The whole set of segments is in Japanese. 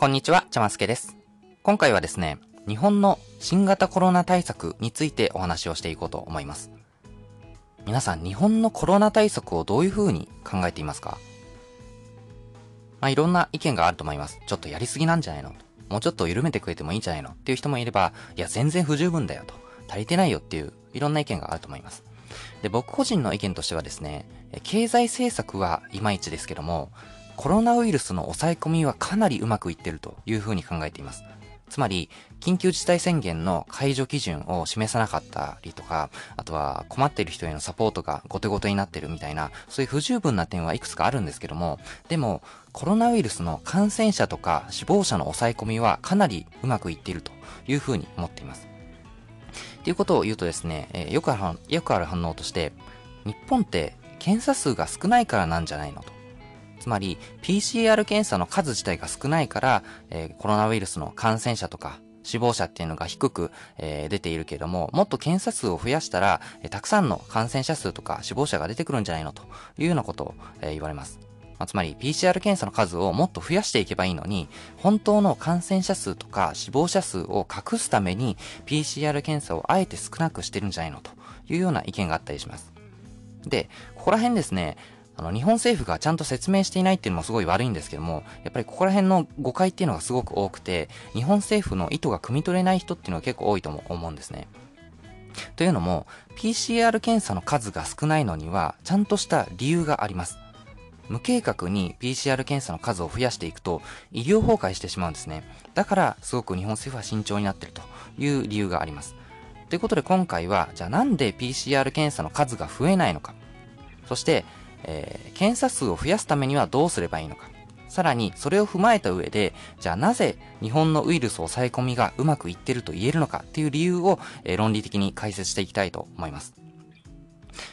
こんにちは、ちゃますけです。今回はですね、日本の新型コロナ対策についてお話をしていこうと思います。皆さん、日本のコロナ対策をどういう風に考えていますか？まあ、いろんな意見があると思います。ちょっとやりすぎなんじゃないの？もうちょっと緩めてくれてもいいんじゃないの？っていう人もいれば、いや、全然不十分だよと。足りてないよっていう、いろんな意見があると思います。で、僕個人の意見としてはですね、経済政策はいまいちですけども、コロナウイルスの抑え込みはかなりうまくいってるというふうに考えています。つまり、緊急事態宣言の解除基準を示さなかったりとか、あとは困っている人へのサポートが後手後手になってるみたいな、そういう不十分な点はいくつかあるんですけども、でも、コロナウイルスの感染者とか死亡者の抑え込みはかなりうまくいっているというふうに思っています。っていうことを言うとですね、えーよくある、よくある反応として、日本って検査数が少ないからなんじゃないのと。つまり、PCR 検査の数自体が少ないから、えーコロナウイルスの感染者とか死亡者っていうのが低く、えー出ているけれども、もっと検査数を増やしたら、えーたくさんの感染者数とか死亡者が出てくるんじゃないのというようなことを、えー言われます。まあ、つまり PCR 検査の数をもっと増やしていけばいいのに、本当の感染者数とか死亡者数を隠すために PCR 検査をあえて少なくしてるんじゃないのというような意見があったりします。で、ここら辺ですね、あの、日本政府がちゃんと説明していないっていうのもすごい悪いんですけども、やっぱりここら辺の誤解っていうのがすごく多くて、日本政府の意図が汲み取れない人っていうのが結構多いと思うんですね。というのも、PCR 検査の数が少ないのには、ちゃんとした理由があります。無計画に PCR 検査の数を増やしていくと、医療崩壊してしまうんですね。だから、すごく日本政府は慎重になっているという理由があります。ということで今回は、じゃあなんで PCR 検査の数が増えないのか。そして、えー検査数を増やすためにはどうすればいいのか。さらに、それを踏まえた上で、じゃあなぜ日本のウイルス抑え込みがうまくいってると言えるのかっていう理由を、えー論理的に解説していきたいと思います。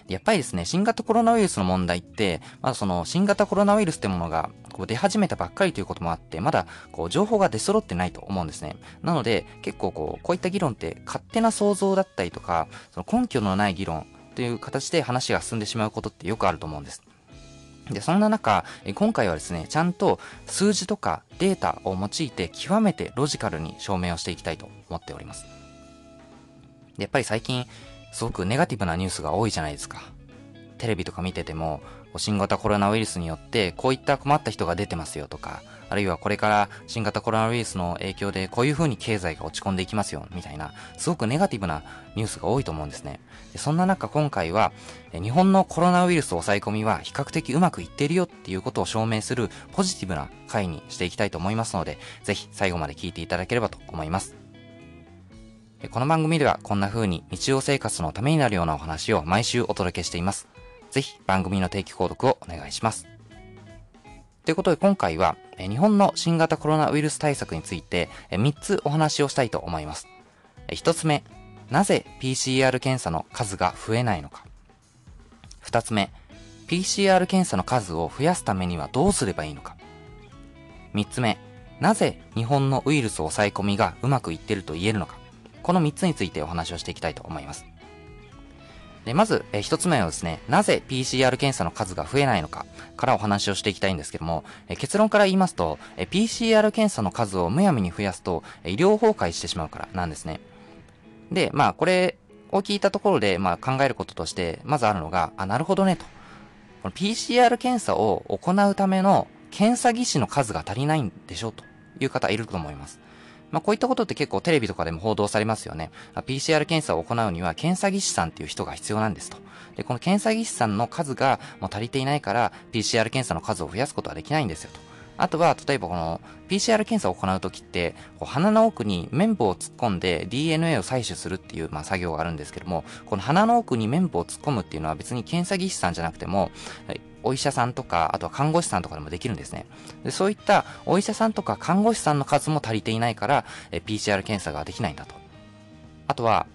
やっぱりですね、新型コロナウイルスの問題って、まだその新型コロナウイルスってものがこう出始めたばっかりということもあって、まだこう情報が出揃ってないと思うんですね。なので、結構こう、こういった議論って勝手な想像だったりとか、その根拠のない議論という形で話が進んでしまうことってよくあると思うんです。で、そんな中、今回はですね、ちゃんと数字とかデータを用いて極めてロジカルに証明をしていきたいと思っております。やっぱり最近、すごくネガティブなニュースが多いじゃないですか。テレビとか見てても、新型コロナウイルスによってこういった困った人が出てますよとか、あるいはこれから新型コロナウイルスの影響でこういう風に経済が落ち込んでいきますよ、みたいな、すごくネガティブなニュースが多いと思うんですね。そんな中今回は、日本のコロナウイルス抑え込みは比較的うまくいっているよっていうことを証明するポジティブな回にしていきたいと思いますので、ぜひ最後まで聞いていただければと思います。この番組ではこんな風に日常生活のためになるようなお話を毎週お届けしています。ぜひ番組の定期購読をお願いします。ということで今回は日本の新型コロナウイルス対策について3つお話をしたいと思います。1つ目、なぜ PCR 検査の数が増えないのか。2つ目、PCR 検査の数を増やすためにはどうすればいいのか。3つ目、なぜ日本のウイルス抑え込みがうまくいってると言えるのか。この3つについてお話をしていきたいと思います。で、まず、えー一つ目はですね、なぜ PCR 検査の数が増えないのかからお話をしていきたいんですけども、えー結論から言いますと、えー PCR 検査の数をむやみに増やすと、えー医療崩壊してしまうからなんですね。で、まあ、これを聞いたところで、まあ、考えることとして、まずあるのが、あ、なるほどね、と。この PCR 検査を行うための検査技師の数が足りないんでしょうという方いると思います。まあ、こういったことって結構テレビとかでも報道されますよね。PCR 検査を行うには検査技師さんっていう人が必要なんですと。で、この検査技師さんの数がもう足りていないから、PCR 検査の数を増やすことはできないんですよと。あとは、例えばこの PCR 検査を行うときって、鼻の奥に綿棒を突っ込んで DNA を採取するっていう、まあ、作業があるんですけども、この鼻の奥に綿棒を突っ込むっていうのは別に検査技師さんじゃなくても、お医者さんとか、あとは看護師さんとかでもできるんですね。でそういったお医者さんとか看護師さんの数も足りていないから、PCR 検査ができないんだと。あとは、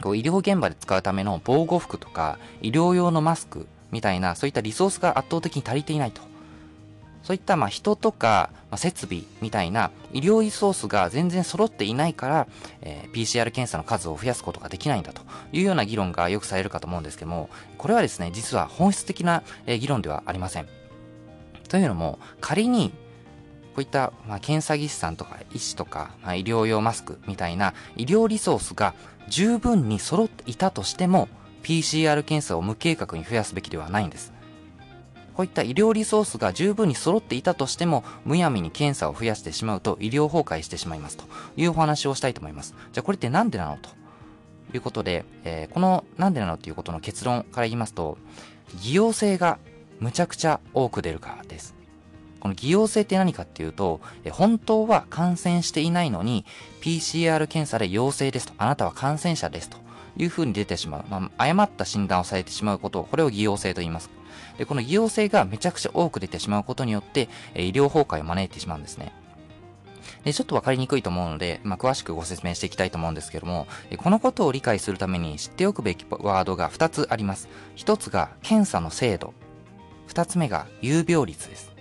こう医療現場で使うための防護服とか、医療用のマスクみたいな、そういったリソースが圧倒的に足りていないと。そういったまあ人とか、まあ、設備みたいな医療リソースが全然揃っていないから、えー PCR 検査の数を増やすことができないんだというような議論がよくされるかと思うんですけども、これはですね、実は本質的な、議論ではありません。というのも、仮にこういった、まあ、検査技師さんとか医師とか、まあ、医療用マスクみたいな医療リソースが十分に揃っていたとしても PCR 検査を無計画に増やすべきではないんです。こういった医療リソースが十分に揃っていたとしても、むやみに検査を増やしてしまうと医療崩壊してしまいますというお話をしたいと思います。じゃあこれってなんでなのと？いうことで、えー、このなんでなのということの結論から言いますと、偽陽性がむちゃくちゃ多く出るからです。この偽陽性って何かっていうと、本当は感染していないのに、PCR 検査で陽性ですと、あなたは感染者ですというふうに出てしまう。まあ、誤った診断をされてしまうことを、これを偽陽性と言います。で、この偽陽性がめちゃくちゃ多く出てしまうことによって、医療崩壊を招いてしまうんですね。で、ちょっとわかりにくいと思うので、まあ、詳しくご説明していきたいと思うんですけども、このことを理解するために知っておくべきワードが2つあります。1つが検査の精度。2つ目が有病率です。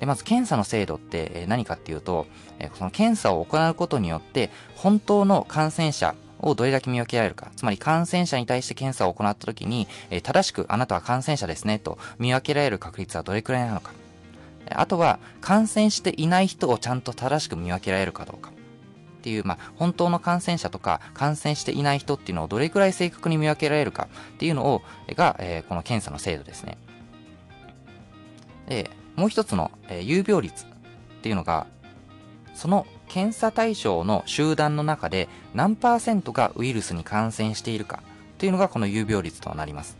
で、まず検査の精度って何かっていうと、その検査を行うことによって、本当の感染者をどれだけ見分けられるか。つまり感染者に対して検査を行った時に、え正しくあなたは感染者ですねと見分けられる確率はどれくらいなのか。あとは、感染していない人をちゃんと正しく見分けられるかどうか。っていう、まあ、本当の感染者とか、感染していない人っていうのをどれくらい正確に見分けられるかっていうのを、が、えー、この検査の精度ですね。で、もう一つの、えー、有病率っていうのが、その検査対象の集団の中で何パーセントがウイルスに感染しているかというのがこの有病率となります。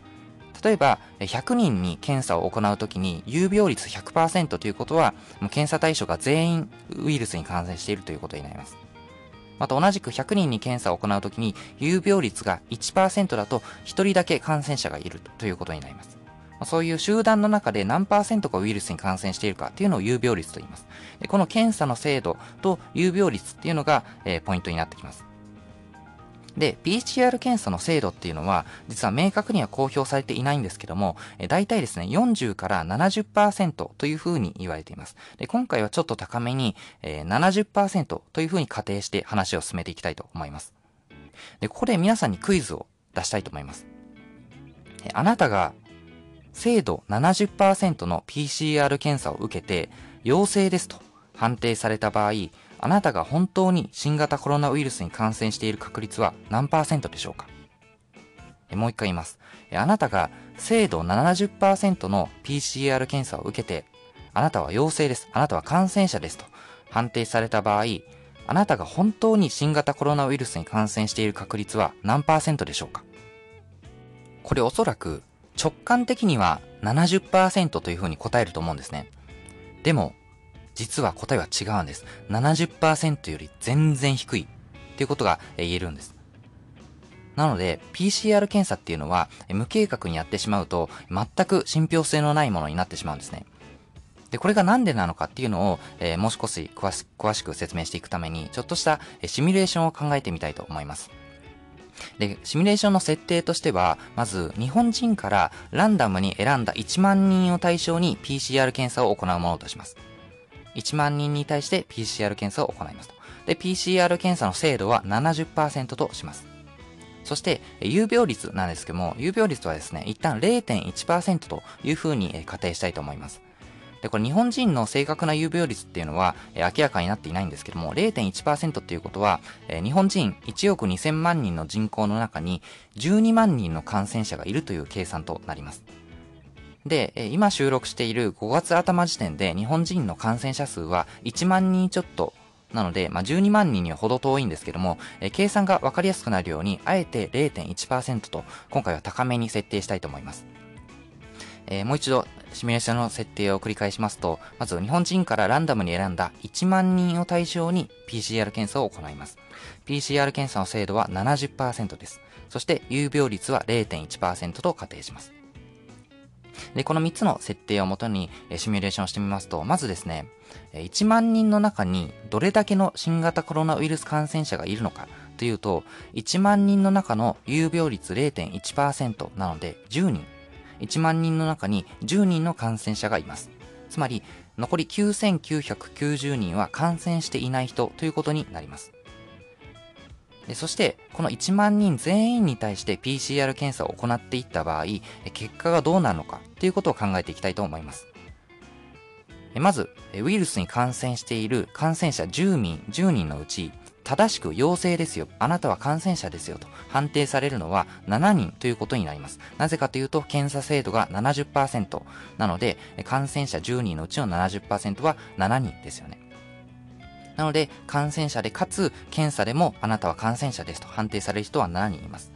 例えば、100人に検査を行うときに、有病率100%ということは、もう検査対象が全員ウイルスに感染しているということになります。また同じく100人に検査を行うときに、有病率が1%だと、1人だけ感染者がいるということになります。そういう集団の中で何パーセントがウイルスに感染しているかっていうのを有病率と言います。でこの検査の精度と有病率っていうのが、えー、ポイントになってきます。で、PCR 検査の精度っていうのは、実は明確には公表されていないんですけども、え大体ですね、40から70%というふうに言われています。で、今回はちょっと高めに、えー、70%というふうに仮定して話を進めていきたいと思います。で、ここで皆さんにクイズを出したいと思います。あなたが精度70%の PCR 検査を受けて陽性ですと判定された場合、あなたが本当に新型コロナウイルスに感染している確率は何パーセントでしょうか？もう一回言います。あなたが精度70%の PCR 検査を受けて、あなたは陽性です。あなたは感染者ですと判定された場合、あなたが本当に新型コロナウイルスに感染している確率は何パーセントでしょうか？これおそらく直感的には70%というふうに答えると思うんですね。でも、実は答えは違うんです。70%より全然低いっていうことが言えるんです。なので、PCR 検査っていうのは無計画にやってしまうと全く信憑性のないものになってしまうんですね。で、これがなんでなのかっていうのを、えー、もう少し詳し詳しく説明していくために、ちょっとしたシミュレーションを考えてみたいと思います。で、シミュレーションの設定としては、まず日本人からランダムに選んだ1万人を対象に PCR 検査を行うものとします。1万人に対して PCR 検査を行いますと。で、PCR 検査の精度は70%とします。そして、有病率なんですけども、有病率はですね、一旦0.1%というふうに仮定したいと思います。で、これ日本人の正確な有病率っていうのは、え明らかになっていないんですけども、0.1%っていうことは、え日本人1億2000万人の人口の中に12万人の感染者がいるという計算となります。で、今収録している5月頭時点で日本人の感染者数は1万人ちょっとなので、まあ、12万人にはほど遠いんですけども、え計算がわかりやすくなるように、あえて0.1%と、今回は高めに設定したいと思います。えー、もう一度、シミュレーションの設定を繰り返しますと、まず日本人からランダムに選んだ1万人を対象に PCR 検査を行います。PCR 検査の精度は70%です。そして有病率は0.1%と仮定します。で、この3つの設定をもとにシミュレーションしてみますと、まずですね、1万人の中にどれだけの新型コロナウイルス感染者がいるのかというと、1万人の中の有病率0.1%なので10人。1万人の中に10人の感染者がいます。つまり、残り9990人は感染していない人ということになります。そして、この1万人全員に対して PCR 検査を行っていった場合、結果がどうなるのかということを考えていきたいと思います。まず、ウイルスに感染している感染者10人、10人のうち、正しく陽性ですよ。あなたは感染者ですよと判定されるのは7人ということになります。なぜかというと、検査精度が70%なので、感染者10人のうちの70%は7人ですよね。なので、感染者でかつ、検査でもあなたは感染者ですと判定される人は7人います。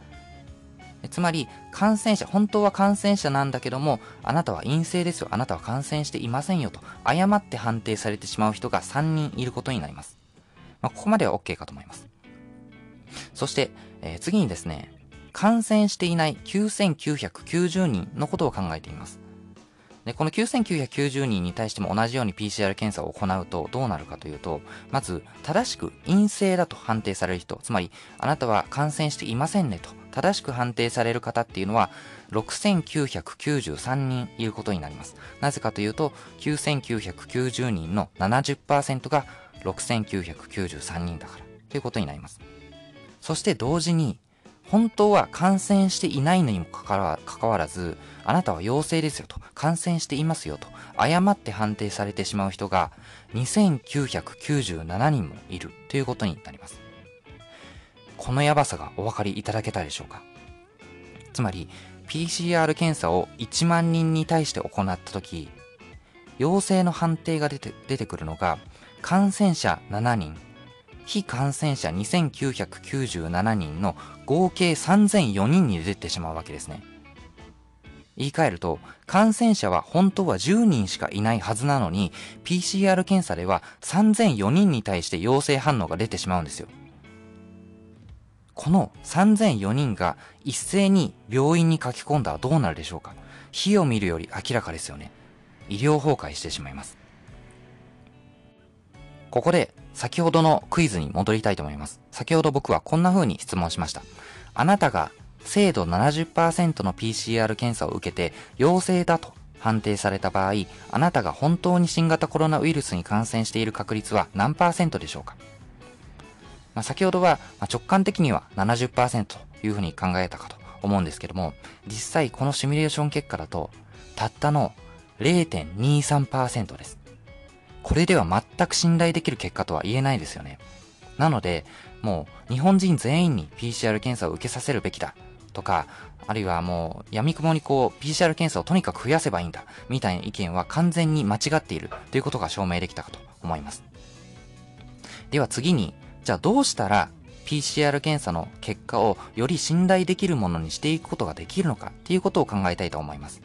つまり、感染者、本当は感染者なんだけども、あなたは陰性ですよ、あなたは感染していませんよと、誤って判定されてしまう人が3人いることになります。まあ、ここまでは OK かと思います。そして、えー、次にですね、感染していない9990人のことを考えています。で、この9990人に対しても同じように PCR 検査を行うとどうなるかというと、まず、正しく陰性だと判定される人、つまり、あなたは感染していませんねと、正しく判定される方っていうのは、6993人いることになります。なぜかというと、9990人の70%が6993人だからということになります。そして同時に、本当は感染していないのにもかかわらず、あなたは陽性ですよと、感染していますよと、誤って判定されてしまう人が2997人もいるということになります。このやばさがお分かりいただけたでしょうか？つまり、PCR 検査を1万人に対して行ったとき、陽性の判定が出て出てくるのが感染者7人、非感染者2997人の合計3004人に出てしまうわけですね。言い換えると、感染者は本当は10人しかいないはずなのに、PCR 検査では3004人に対して陽性反応が出てしまうんですよ。この3004人が一斉に病院に書き込んだらどうなるでしょうか火を見るより明らかですよね。医療崩壊してしまいます。ここで先ほどのクイズに戻りたいと思います。先ほど僕はこんな風に質問しました。あなたが精度70%の PCR 検査を受けて陽性だと判定された場合、あなたが本当に新型コロナウイルスに感染している確率は何パーセントでしょうか、まあ、先ほどは直感的には70%というふうに考えたかと思うんですけども、実際このシミュレーション結果だと、たったの0.23%です。これでは全く信頼できる結果とは言えないですよね。なので、もう日本人全員に PCR 検査を受けさせるべきだとか、あるいはもう闇雲にこう PCR 検査をとにかく増やせばいいんだみたいな意見は完全に間違っているということが証明できたかと思います。では次に、じゃあどうしたら PCR 検査の結果をより信頼できるものにしていくことができるのかっていうことを考えたいと思います。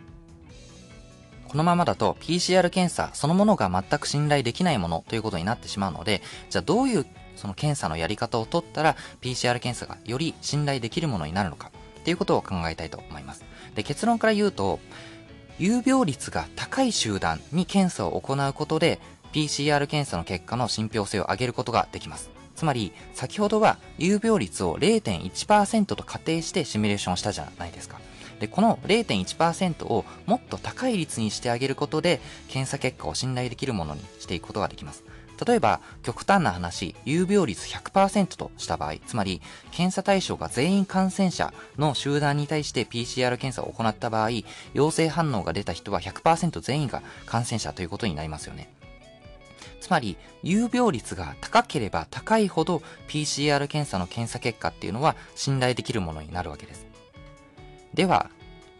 このままだと PCR 検査そのものが全く信頼できないものということになってしまうので、じゃあどういうその検査のやり方を取ったら PCR 検査がより信頼できるものになるのかっていうことを考えたいと思います。で、結論から言うと、有病率が高い集団に検査を行うことで PCR 検査の結果の信憑性を上げることができます。つまり、先ほどは有病率を0.1%と仮定してシミュレーションしたじゃないですか。で、この0.1%をもっと高い率にしてあげることで、検査結果を信頼できるものにしていくことができます。例えば、極端な話、有病率100%とした場合、つまり、検査対象が全員感染者の集団に対して PCR 検査を行った場合、陽性反応が出た人は100%全員が感染者ということになりますよね。つまり、有病率が高ければ高いほど PCR 検査の検査結果っていうのは信頼できるものになるわけです。では、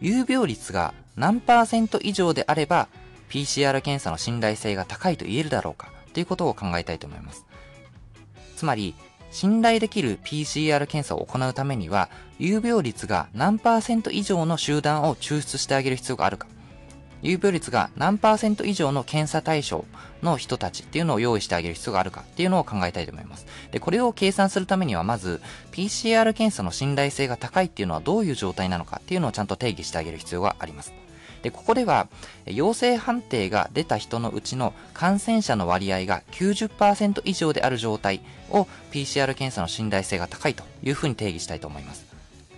有病率が何パーセント以上であれば、PCR 検査の信頼性が高いと言えるだろうかということを考えたいと思います。つまり、信頼できる PCR 検査を行うためには、有病率が何パーセント以上の集団を抽出してあげる必要があるか。有病率が何パーセント以上の検査対象の人たちっていうのを用意してあげる必要があるかっていうのを考えたいと思います。で、これを計算するためにはまず PCR 検査の信頼性が高いっていうのはどういう状態なのかっていうのをちゃんと定義してあげる必要があります。で、ここでは陽性判定が出た人のうちの感染者の割合が90%以上である状態を PCR 検査の信頼性が高いというふうに定義したいと思います。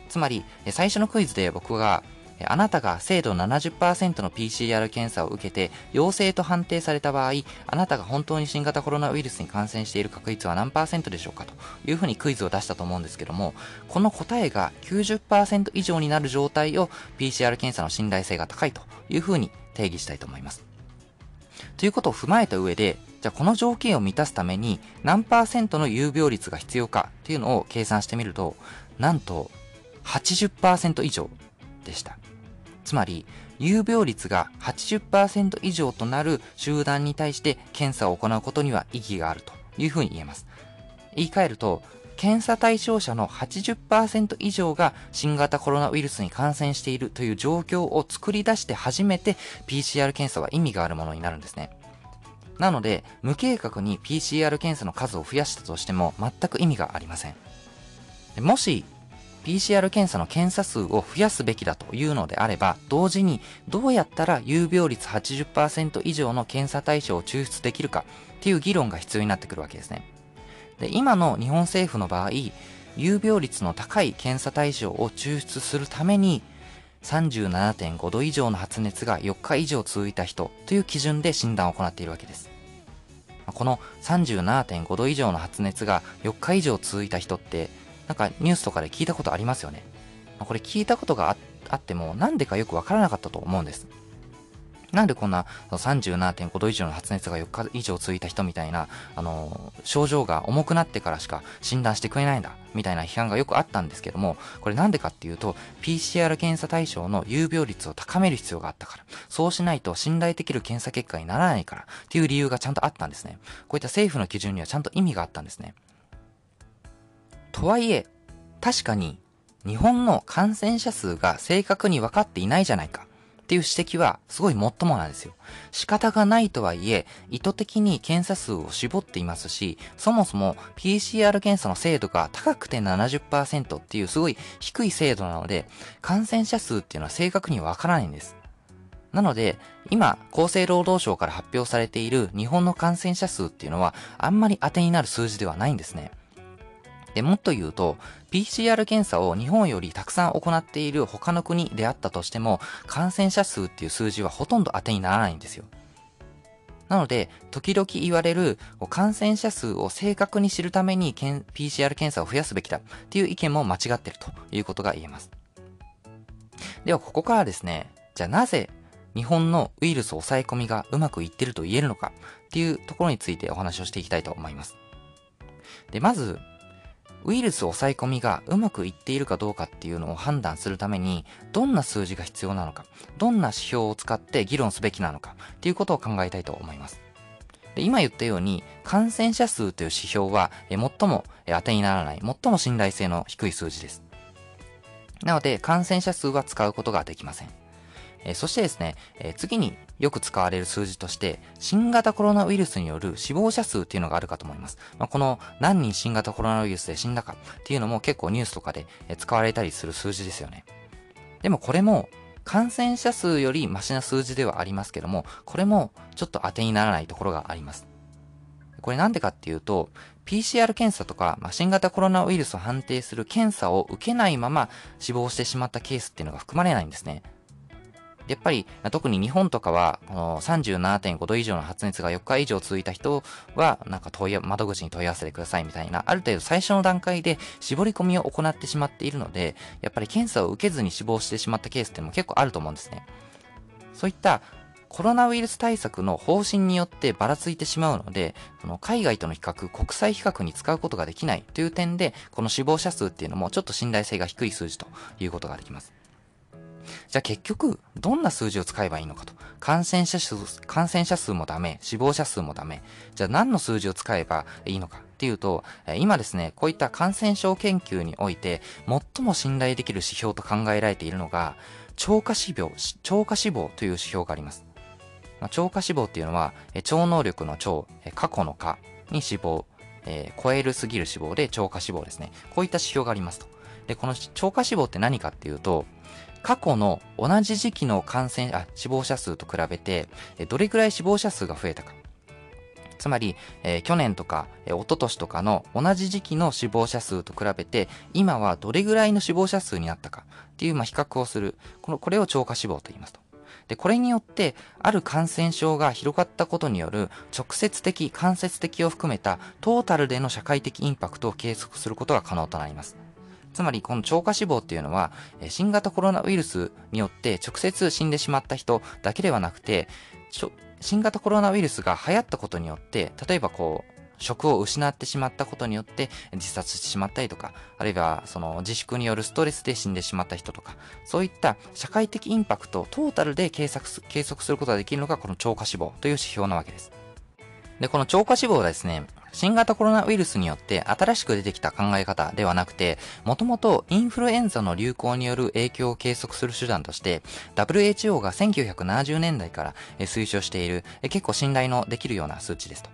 つまり、最初のクイズで僕があなたが精度70%の PCR 検査を受けて陽性と判定された場合、あなたが本当に新型コロナウイルスに感染している確率は何パーセントでしょうかというふうにクイズを出したと思うんですけども、この答えが90%以上になる状態を PCR 検査の信頼性が高いというふうに定義したいと思います。ということを踏まえた上で、じゃあこの条件を満たすために何パーセントの有病率が必要かっていうのを計算してみると、なんと80%以上でした。つまり、有病率が80%以上となる集団に対して検査を行うことには意義があるというふうに言えます。言い換えると、検査対象者の80%以上が新型コロナウイルスに感染しているという状況を作り出して初めて PCR 検査は意味があるものになるんですね。なので、無計画に PCR 検査の数を増やしたとしても全く意味がありません。もし PCR 検査の検査数を増やすべきだというのであれば、同時にどうやったら有病率80%以上の検査対象を抽出できるかっていう議論が必要になってくるわけですね。で、今の日本政府の場合、有病率の高い検査対象を抽出するために、37.5度以上の発熱が4日以上続いた人という基準で診断を行っているわけです。この37.5度以上の発熱が4日以上続いた人ってなんかニュースとかで聞いたことありますよね。これ聞いたことがあっても、なんでかよくわからなかったと思うんです。なんでこんな37.5度以上の発熱が4日以上続いた人みたいな、あの、症状が重くなってからしか診断してくれないんだ、みたいな批判がよくあったんですけども、これなんでかっていうと、PCR 検査対象の有病率を高める必要があったから、そうしないと信頼できる検査結果にならないからっていう理由がちゃんとあったんですね。こういった政府の基準にはちゃんと意味があったんですね。とはいえ、確かに日本の感染者数が正確に分かっていないじゃないかっていう指摘はすごいもっともなんですよ。仕方がないとはいえ、意図的に検査数を絞っていますし、そもそも PCR 検査の精度が高くて70%っていうすごい低い精度なので、感染者数っていうのは正確にわからないんです。なので、今、厚生労働省から発表されている日本の感染者数っていうのは、あんまり当てになる数字ではないんですね。で、もっと言うと、PCR 検査を日本よりたくさん行っている他の国であったとしても、感染者数っていう数字はほとんど当てにならないんですよ。なので、時々言われる感染者数を正確に知るために PCR 検査を増やすべきだっていう意見も間違ってるということが言えます。では、ここからですね、じゃあなぜ日本のウイルス抑え込みがうまくいってると言えるのかっていうところについてお話をしていきたいと思います。で、まず、ウイルス抑え込みがうまくいっているかどうかっていうのを判断するために、どんな数字が必要なのか、どんな指標を使って議論すべきなのかっていうことを考えたいと思います。で今言ったように、感染者数という指標は、え最も当てにならない、最も信頼性の低い数字です。なので、感染者数は使うことができません。えそしてですね、え次によく使われる数字として、新型コロナウイルスによる死亡者数っていうのがあるかと思います。まあ、この何人新型コロナウイルスで死んだかっていうのも結構ニュースとかで使われたりする数字ですよね。でもこれも感染者数よりマシな数字ではありますけども、これもちょっと当てにならないところがあります。これなんでかっていうと、PCR 検査とか、まあ、新型コロナウイルスを判定する検査を受けないまま死亡してしまったケースっていうのが含まれないんですね。やっぱり、特に日本とかは、この37.5度以上の発熱が4日以上続いた人は、なんか問い、窓口に問い合わせてくださいみたいな、ある程度最初の段階で絞り込みを行ってしまっているので、やっぱり検査を受けずに死亡してしまったケースっても結構あると思うんですね。そういったコロナウイルス対策の方針によってばらついてしまうので、その海外との比較、国際比較に使うことができないという点で、この死亡者数っていうのもちょっと信頼性が低い数字ということができます。じゃあ結局、どんな数字を使えばいいのかと。感染者数、感染者数もダメ、死亡者数もダメ。じゃあ何の数字を使えばいいのかっていうと、今ですね、こういった感染症研究において、最も信頼できる指標と考えられているのが、超過死亡、超過死亡という指標があります。ま、超過死亡っていうのは、超能力の超、過去の過に死亡、えー、超えるすぎる死亡で超過死亡ですね。こういった指標がありますと。で、この超過死亡って何かっていうと、過去の同じ時期の感染、あ、死亡者数と比べて、どれくらい死亡者数が増えたか。つまり、えー、去年とか、えー、一昨年とかの同じ時期の死亡者数と比べて、今はどれぐらいの死亡者数になったかっていう、まあ、比較をする。この、これを超過死亡と言いますと。で、これによって、ある感染症が広がったことによる直接的、間接的を含めたトータルでの社会的インパクトを計測することが可能となります。つまりこの超過死亡っていうのは、新型コロナウイルスによって直接死んでしまった人だけではなくて、新型コロナウイルスが流行ったことによって、例えばこう、職を失ってしまったことによって自殺してしまったりとか、あるいはその自粛によるストレスで死んでしまった人とか、そういった社会的インパクトをトータルで計測計測することができるのがこの超過死亡という指標なわけです。で、この超過死亡はですね、新型コロナウイルスによって新しく出てきた考え方ではなくて、もともとインフルエンザの流行による影響を計測する手段として、WHO が1970年代から推奨している結構信頼のできるような数値ですと。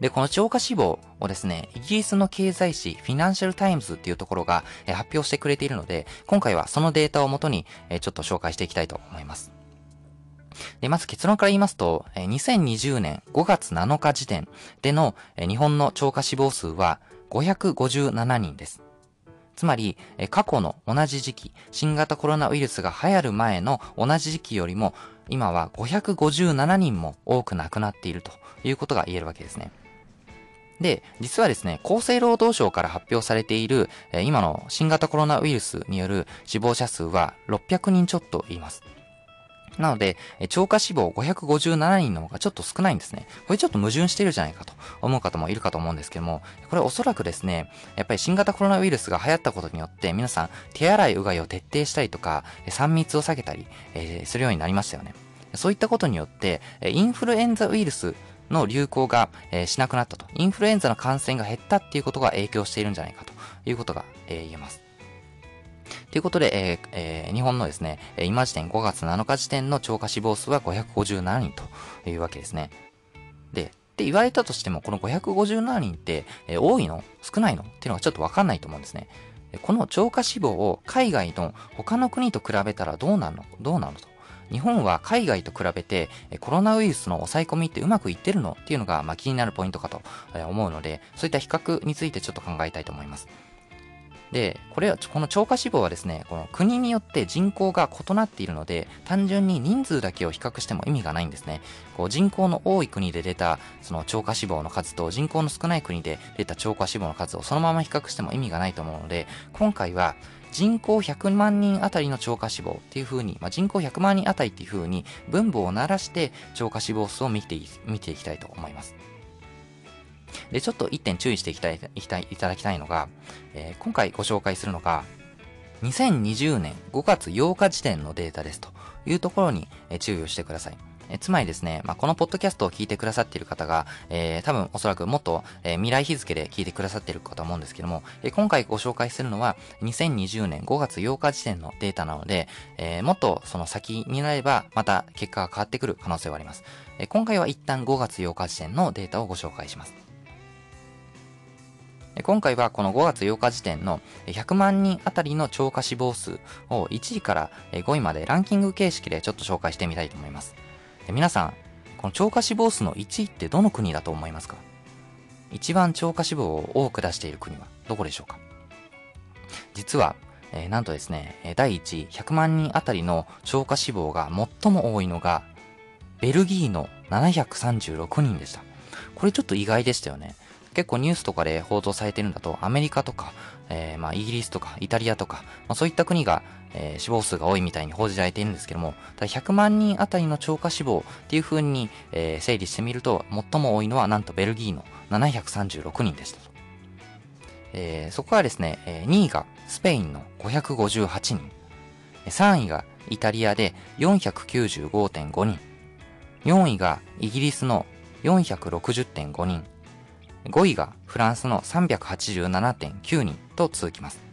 で、この超過死亡をですね、イギリスの経済誌フィナンシャルタイムズっていうところが発表してくれているので、今回はそのデータをもとにちょっと紹介していきたいと思います。で、まず結論から言いますと、2020年5月7日時点での日本の超過死亡数は557人です。つまり、過去の同じ時期、新型コロナウイルスが流行る前の同じ時期よりも、今は557人も多く亡くなっているということが言えるわけですね。で、実はですね、厚生労働省から発表されている、今の新型コロナウイルスによる死亡者数は600人ちょっと言います。なので、超過死亡557人の方がちょっと少ないんですね。これちょっと矛盾してるじゃないかと思う方もいるかと思うんですけども、これおそらくですね、やっぱり新型コロナウイルスが流行ったことによって皆さん手洗いうがいを徹底したりとか、3密を避けたり、するようになりましたよね。そういったことによって、インフルエンザウイルスの流行が、しなくなったと。インフルエンザの感染が減ったっていうことが影響しているんじゃないかということが、言えます。ということで、えーえ、日本のですね、今時点5月7日時点の超過死亡数は557人というわけですね。で、って言われたとしても、この557人って、えー、多いの？少ないの？っていうのがちょっとわかんないと思うんですね。この超過死亡を海外の他の国と比べたらどうなの？どうなのと。日本は海外と比べてコロナウイルスの抑え込みってうまくいってるの？っていうのが、まあ、気になるポイントかと思うので、そういった比較についてちょっと考えたいと思います。で、これは、この超過死亡はですね、この国によって人口が異なっているので、単純に人数だけを比較しても意味がないんですね。こう人口の多い国で出た、その超過死亡の数と人口の少ない国で出た超過死亡の数をそのまま比較しても意味がないと思うので、今回は、人口100万人あたりの超過死亡っていう風に、まあ、人口100万人あたりっていう風に分母を鳴らして超過死亡数を見て見ていきたいと思います。で、ちょっと一点注意していきたい、いたい、ただきたいのが、えー、今回ご紹介するのが、2020年5月8日時点のデータですというところに注意をしてください。えつまりですね、まあ、このポッドキャストを聞いてくださっている方が、えー、多分おそらくもっと、えー、未来日付で聞いてくださっているかと思うんですけども、えー、今回ご紹介するのは2020年5月8日時点のデータなので、えー、もっとその先になればまた結果が変わってくる可能性はあります。えー、今回は一旦5月8日時点のデータをご紹介します。今回はこの5月8日時点の100万人あたりの超過死亡数を1位から5位までランキング形式でちょっと紹介してみたいと思います。皆さん、この超過死亡数の1位ってどの国だと思いますか？一番超過死亡を多く出している国はどこでしょうか？実は、えー、なんとですね、第1位、100万人あたりの超過死亡が最も多いのが、ベルギーの736人でした。これちょっと意外でしたよね。結構ニュースとかで報道されてるんだと、アメリカとか、えー、まあイギリスとかイタリアとか、まあ、そういった国が、えー、死亡数が多いみたいに報じられているんですけども、ただ100万人あたりの超過死亡っていう風に、えー、整理してみると、最も多いのはなんとベルギーの736人でしたと。えー、そこはですね、えー、2位がスペインの558人、3位がイタリアで495.5人、4位がイギリスの460.5人、5位がフランスの387.9人と続きます。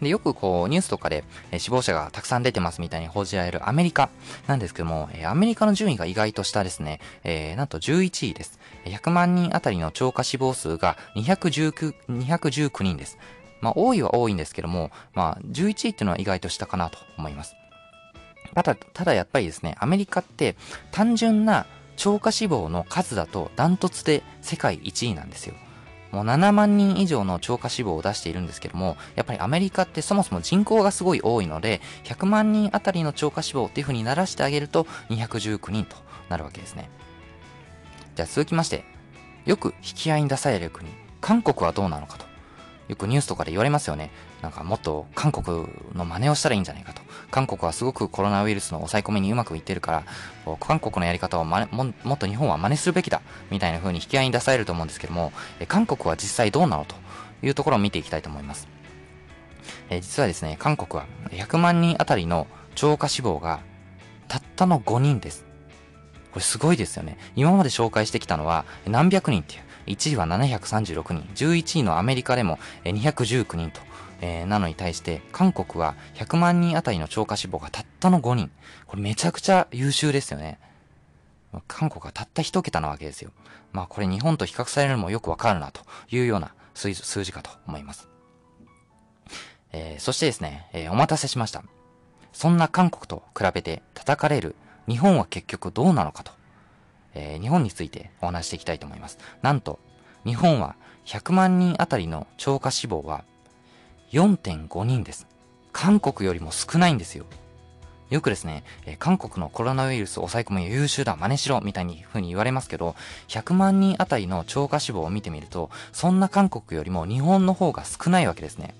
で、よくこう、ニュースとかで、え死亡者がたくさん出てますみたいに報じられるアメリカなんですけども、えアメリカの順位が意外と下ですね。えー、なんと11位です。100万人あたりの超過死亡数が219、219人です。まあ、多いは多いんですけども、まあ、11位っていうのは意外と下かなと思います。ただ、ただやっぱりですね、アメリカって単純な超過死亡の数だとダントツで世界1位なんですよ。もう7万人以上の超過死亡を出しているんですけども、やっぱりアメリカってそもそも人口がすごい多いので、100万人あたりの超過死亡っていう風にならしてあげると219人となるわけですね。じゃあ続きまして、よく引き合いに出される国、韓国はどうなのかと。よくニュースとかで言われますよね。なんかもっと韓国の真似をしたらいいんじゃないかと。韓国はすごくコロナウイルスの抑え込みにうまくいってるから、韓国のやり方をももっと日本は真似するべきだ、みたいな風に引き合いに出されると思うんですけども、え韓国は実際どうなのというところを見ていきたいと思います。え実はですね、韓国は100万人あたりの超過死亡がたったの5人です。これすごいですよね。今まで紹介してきたのは何百人っていう。1位は736人、11位のアメリカでも219人と、えー、なのに対して、韓国は100万人あたりの超過死亡がたったの5人。これめちゃくちゃ優秀ですよね。韓国はたった一桁なわけですよ。まあこれ日本と比較されるのもよくわかるなというような数字かと思います。えー、そしてですね、えー、お待たせしました。そんな韓国と比べて叩かれる日本は結局どうなのかとえー、日本についてお話していきたいと思います。なんと、日本は100万人あたりの超過死亡は4.5人です。韓国よりも少ないんですよ。よくですね、えー、韓国のコロナウイルス抑え込む優秀だ、真似しろ、みたいに風に言われますけど、100万人あたりの超過死亡を見てみると、そんな韓国よりも日本の方が少ないわけですね。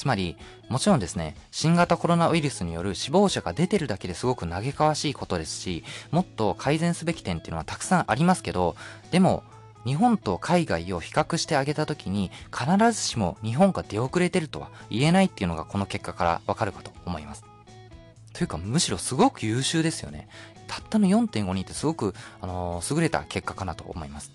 つまり、もちろんですね、新型コロナウイルスによる死亡者が出てるだけですごく嘆かわしいことですし、もっと改善すべき点っていうのはたくさんありますけど、でも、日本と海外を比較してあげたときに、必ずしも日本が出遅れてるとは言えないっていうのがこの結果からわかるかと思います。というか、むしろすごく優秀ですよね。たったの4.5人ってすごく、あのー、優れた結果かなと思います。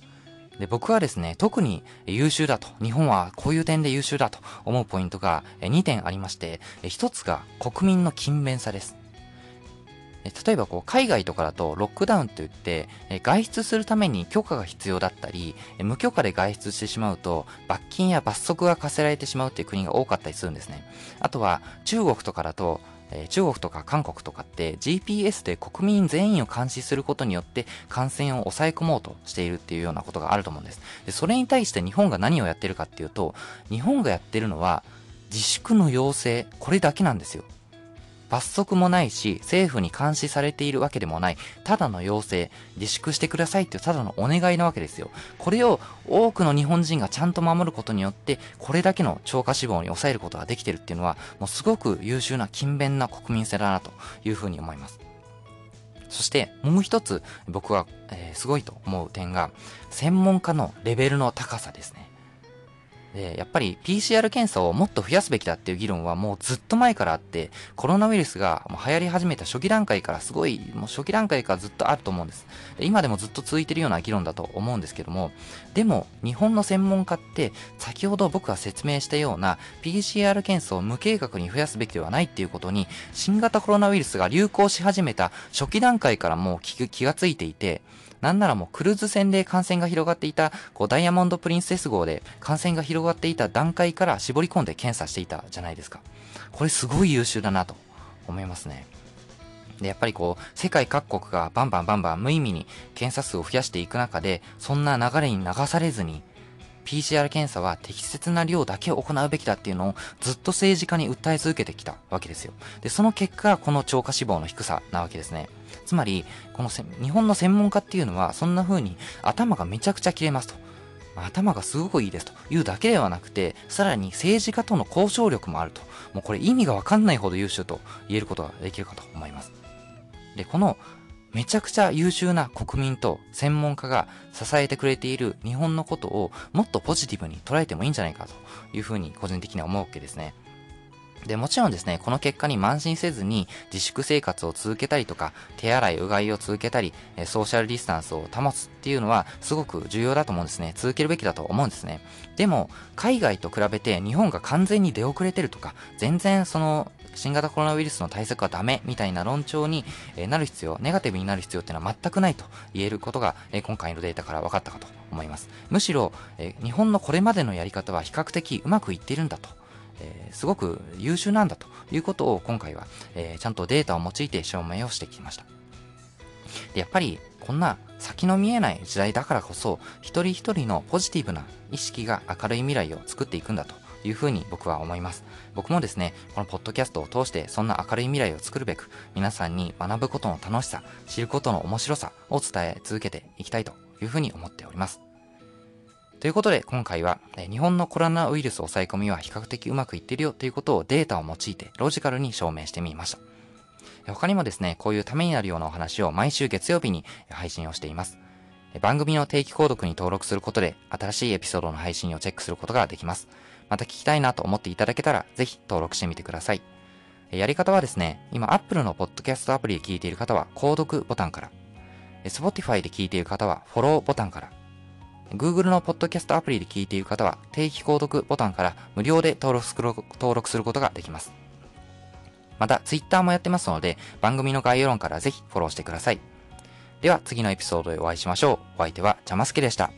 で、僕はですね、特に優秀だと、日本はこういう点で優秀だと思うポイントが2点ありまして、1つが国民の勤勉さです。例えばこう海外とかだとロックダウンといって外出するために許可が必要だったり無許可で外出してしまうと罰金や罰則が課せられてしまうっていう国が多かったりするんですね。あとは中国とかだとえ、中国とか韓国とかって GPS で国民全員を監視することによって感染を抑え込もうとしているっていうようなことがあると思うんです。でそれに対して日本が何をやってるかっていうと、日本がやってるのは自粛の要請、これだけなんですよ。罰則もないし、政府に監視されているわけでもない、ただの要請、自粛してくださいっていうただのお願いなわけですよ。これを多くの日本人がちゃんと守ることによって、これだけの超過死亡に抑えることができてるっていうのは、もうすごく優秀な勤勉な国民性だなというふうに思います。そしてもう一つ僕は、え、すごいと思う点が、専門家のレベルの高さですね。で、やっぱり PCR 検査をもっと増やすべきだっていう議論はもうずっと前からあって、コロナウイルスが流行り始めた初期段階からすごい、もう初期段階からずっとあると思うんです。で今でもずっと続いてるような議論だと思うんですけども、でも日本の専門家って先ほど僕が説明したような PCR 検査を無計画に増やすべきではないっていうことに、新型コロナウイルスが流行し始めた初期段階からもう気がついていて、なんならもうクルーズ船で感染が広がっていた、こうダイヤモンドプリンセス号で感染が広がっていた段階から絞り込んで検査していたじゃないですか。これすごい優秀だなと思いますね。で、やっぱりこう、世界各国がバンバンバンバン無意味に検査数を増やしていく中で、そんな流れに流されずに、PCR 検査は適切な量だけ行うべきだっていうのをずっと政治家に訴え続けてきたわけですよ。で、その結果、この超過死亡の低さなわけですね。つまり、この日本の専門家っていうのは、そんな風に頭がめちゃくちゃ切れますと。頭がすごくいいですというだけではなくて、さらに政治家との交渉力もあると。もうこれ意味がわかんないほど優秀と言えることができるかと思います。で、このめちゃくちゃ優秀な国民と専門家が支えてくれている日本のことをもっとポジティブに捉えてもいいんじゃないかというふうに個人的には思うわけですね。で、もちろんですね、この結果に慢心せずに自粛生活を続けたりとか、手洗い、うがいを続けたり、ソーシャルディスタンスを保つっていうのはすごく重要だと思うんですね。続けるべきだと思うんですね。でも、海外と比べて日本が完全に出遅れてるとか、全然その新型コロナウイルスの対策はダメみたいな論調になる必要、ネガティブになる必要っていうのは全くないと言えることが今回のデータから分かったかと思います。むしろ、日本のこれまでのやり方は比較的うまくいっているんだと。えー、すごく優秀なんだということを今回は、えー、ちゃんとデータを用いて証明をしてきました。でやっぱりこんな先の見えない時代だからこそ一人一人のポジティブな意識が明るい未来を作っていくんだというふうに僕は思います。僕もですね、このポッドキャストを通してそんな明るい未来を作るべく皆さんに学ぶことの楽しさ、知ることの面白さを伝え続けていきたいというふうに思っております。ということで今回は日本のコロナウイルス抑え込みは比較的うまくいってるよということをデータを用いてロジカルに証明してみました。他にもですね、こういうためになるようなお話を毎週月曜日に配信をしています。番組の定期購読に登録することで新しいエピソードの配信をチェックすることができます。また聞きたいなと思っていただけたらぜひ登録してみてください。やり方はですね、今 Apple のポッドキャストアプリで聞いている方は購読ボタンから、Spotify で聞いている方はフォローボタンから、Google のポッドキャストアプリで聞いている方は定期購読ボタンから無料で登録することができます。また Twitter もやってますので番組の概要欄からぜひフォローしてください。では次のエピソードでお会いしましょう。お相手はちゃますけでした。